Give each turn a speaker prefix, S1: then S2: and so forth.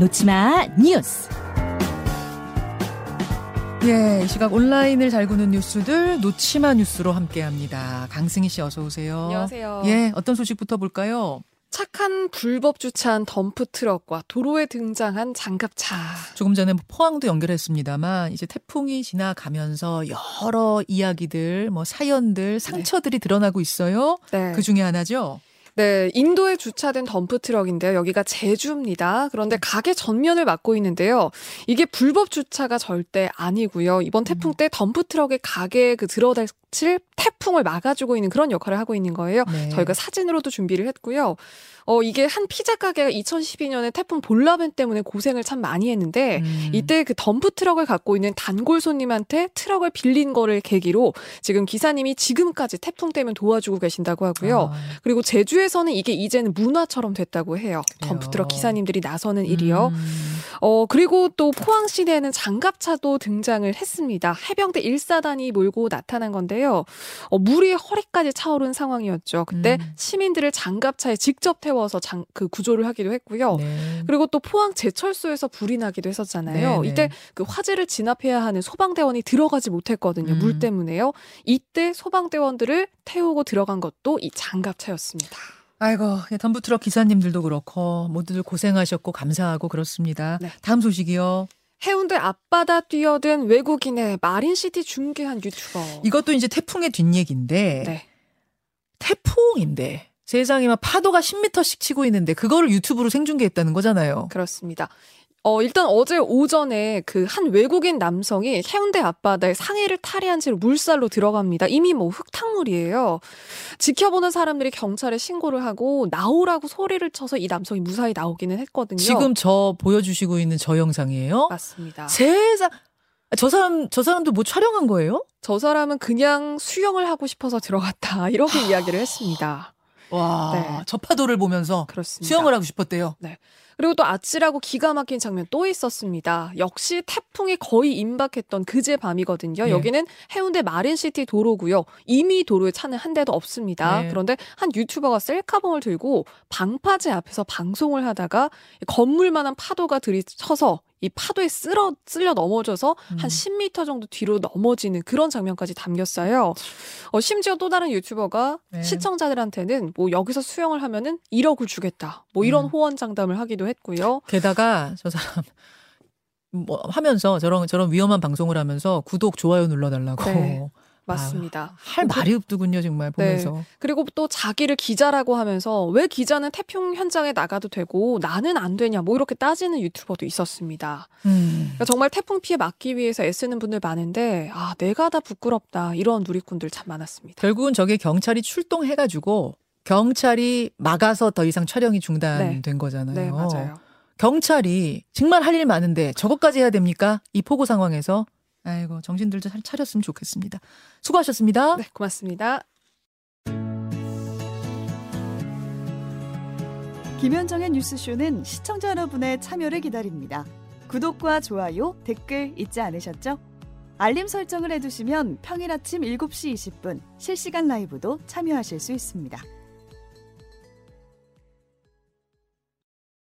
S1: 놓치마 뉴스.
S2: 예, 이 시각 온라인을 달구는 뉴스들 놓치마 뉴스로 함께합니다. 강승희 씨 어서 오세요.
S3: 안녕하세요.
S2: 예, 어떤 소식부터 볼까요?
S3: 착한 불법 주차한 덤프 트럭과 도로에 등장한 장갑차.
S2: 조금 전에 뭐 포항도 연결했습니다만 이제 태풍이 지나가면서 여러 이야기들, 뭐 사연들, 상처들이 드러나고 있어요.
S3: 네.
S2: 그 중에 하나죠.
S3: 네, 인도에 주차된 덤프 트럭인데요. 여기가 제주입니다. 그런데 가게 전면을 막고 있는데요. 이게 불법 주차가 절대 아니고요. 이번 태풍 때 덤프 트럭의 가게에 그 들어닥칠 태풍을 막아주고 있는 그런 역할을 하고 있는 거예요.
S2: 네.
S3: 저희가 사진으로도 준비를 했고요. 어, 이게 한 피자 가게가 2012년에 태풍 볼라벤 때문에 고생을 참 많이 했는데
S2: 음.
S3: 이때 그 덤프 트럭을 갖고 있는 단골 손님한테 트럭을 빌린 거를 계기로 지금 기사님이 지금까지 태풍 때문에 도와주고 계신다고 하고요.
S2: 아,
S3: 그리고 제주에 서는 이게 이제는 문화처럼 됐다고 해요.
S2: 그래요?
S3: 덤프 트럭 기사님들이 나서는 일이요.
S2: 음.
S3: 어, 그리고 또 포항 시내에는 장갑차도 등장을 했습니다. 해병대 1사단이 몰고 나타난 건데요. 어, 물이 허리까지 차오른 상황이었죠. 그때
S2: 음.
S3: 시민들을 장갑차에 직접 태워서 장, 그 구조를 하기도 했고요.
S2: 네.
S3: 그리고 또 포항 제철소에서 불이 나기도 했었잖아요.
S2: 네, 네.
S3: 이때 그 화재를 진압해야 하는 소방대원이 들어가지 못했거든요.
S2: 음.
S3: 물 때문에요. 이때 소방대원들을 태우고 들어간 것도 이 장갑차였습니다.
S2: 아이고, 예, 덤프트럭 기사님들도 그렇고 모두들 고생하셨고 감사하고 그렇습니다.
S3: 네.
S2: 다음 소식이요.
S3: 해운대 앞바다 뛰어든 외국인의 마린시티 중계한 유튜버.
S2: 이것도 이제 태풍의 뒷얘기인데
S3: 네.
S2: 태풍인데 세상에 막 파도가 10m씩 치고 있는데 그거를 유튜브로 생중계했다는 거잖아요.
S3: 그렇습니다. 어, 일단 어제 오전에 그 한 외국인 남성이 해운대 앞바다에 상해를 탈의한 채로 물살로 들어갑니다. 이미 뭐 흙탕물이에요. 지켜보는 사람들이 경찰에 신고를 하고 나오라고 소리를 쳐서 이 남성이 무사히 나오기는 했거든요.
S2: 지금 저 보여주시고 있는 저 영상이에요.
S3: 맞습니다.
S2: 세상 저 사람 저 사람도 뭐 촬영한 거예요?
S3: 저 사람은 그냥 수영을 하고 싶어서 들어갔다. 이렇게 이야기를 했습니다.
S2: 와,
S3: 네.
S2: 저 파도를 보면서
S3: 그렇습니다.
S2: 수영을 하고 싶었대요.
S3: 그리고 또 아찔하고 기가 막힌 장면 또 있었습니다. 역시 태풍이 거의 임박했던 그제 밤이거든요.
S2: 예.
S3: 여기는 해운대 마린시티 도로고요. 이미 도로에 차는 한 대도 없습니다.
S2: 네.
S3: 그런데 한 유튜버가 셀카봉을 들고 방파제 앞에서 방송을 하다가 건물만한 파도가 들이쳐서 이 파도에 쓸어 쓸려 넘어져서
S2: 음.
S3: 한 10m 정도 뒤로 넘어지는 그런 장면까지 담겼어요. 어, 심지어 또 다른 유튜버가
S2: 네.
S3: 시청자들한테는 뭐 여기서 수영을 하면은 1억을 주겠다. 뭐 이런
S2: 음.
S3: 호언 장담을 하기도 했고요.
S2: 게다가 저 사람 뭐 하면서 저런 저런 위험한 방송을 하면서 구독 좋아요 눌러달라고
S3: 네, 맞습니다.
S2: 할 말이 없더군요 정말 보면서
S3: 그리고 또 자기를 기자라고 하면서 왜 기자는 태풍 현장에 나가도 되고 나는 안 되냐 뭐 이렇게 따지는 유튜버도 있었습니다.
S2: 음.
S3: 그러니까 정말 태풍 피해 막기 위해서 애쓰는 분들 많은데 아 내가 다 부끄럽다 이런 누리꾼들 참 많았습니다.
S2: 결국은 저게 경찰이 출동해가지고 경찰이 막아서 더 이상 촬영이 중단된 거잖아요.
S3: 네 맞아요.
S2: 경찰이 정말 할 일 많은데 저것까지 해야 됩니까? 이 폭우 상황에서 아이고 정신들 좀 차렸으면 좋겠습니다. 수고하셨습니다.
S3: 네 고맙습니다.
S4: 김현정의 뉴스쇼는 시청자 여러분의 참여를 기다립니다. 구독과 좋아요, 댓글 잊지 않으셨죠? 알림 설정을 해두시면 평일 아침 7시 20분 실시간 라이브도 참여하실 수 있습니다.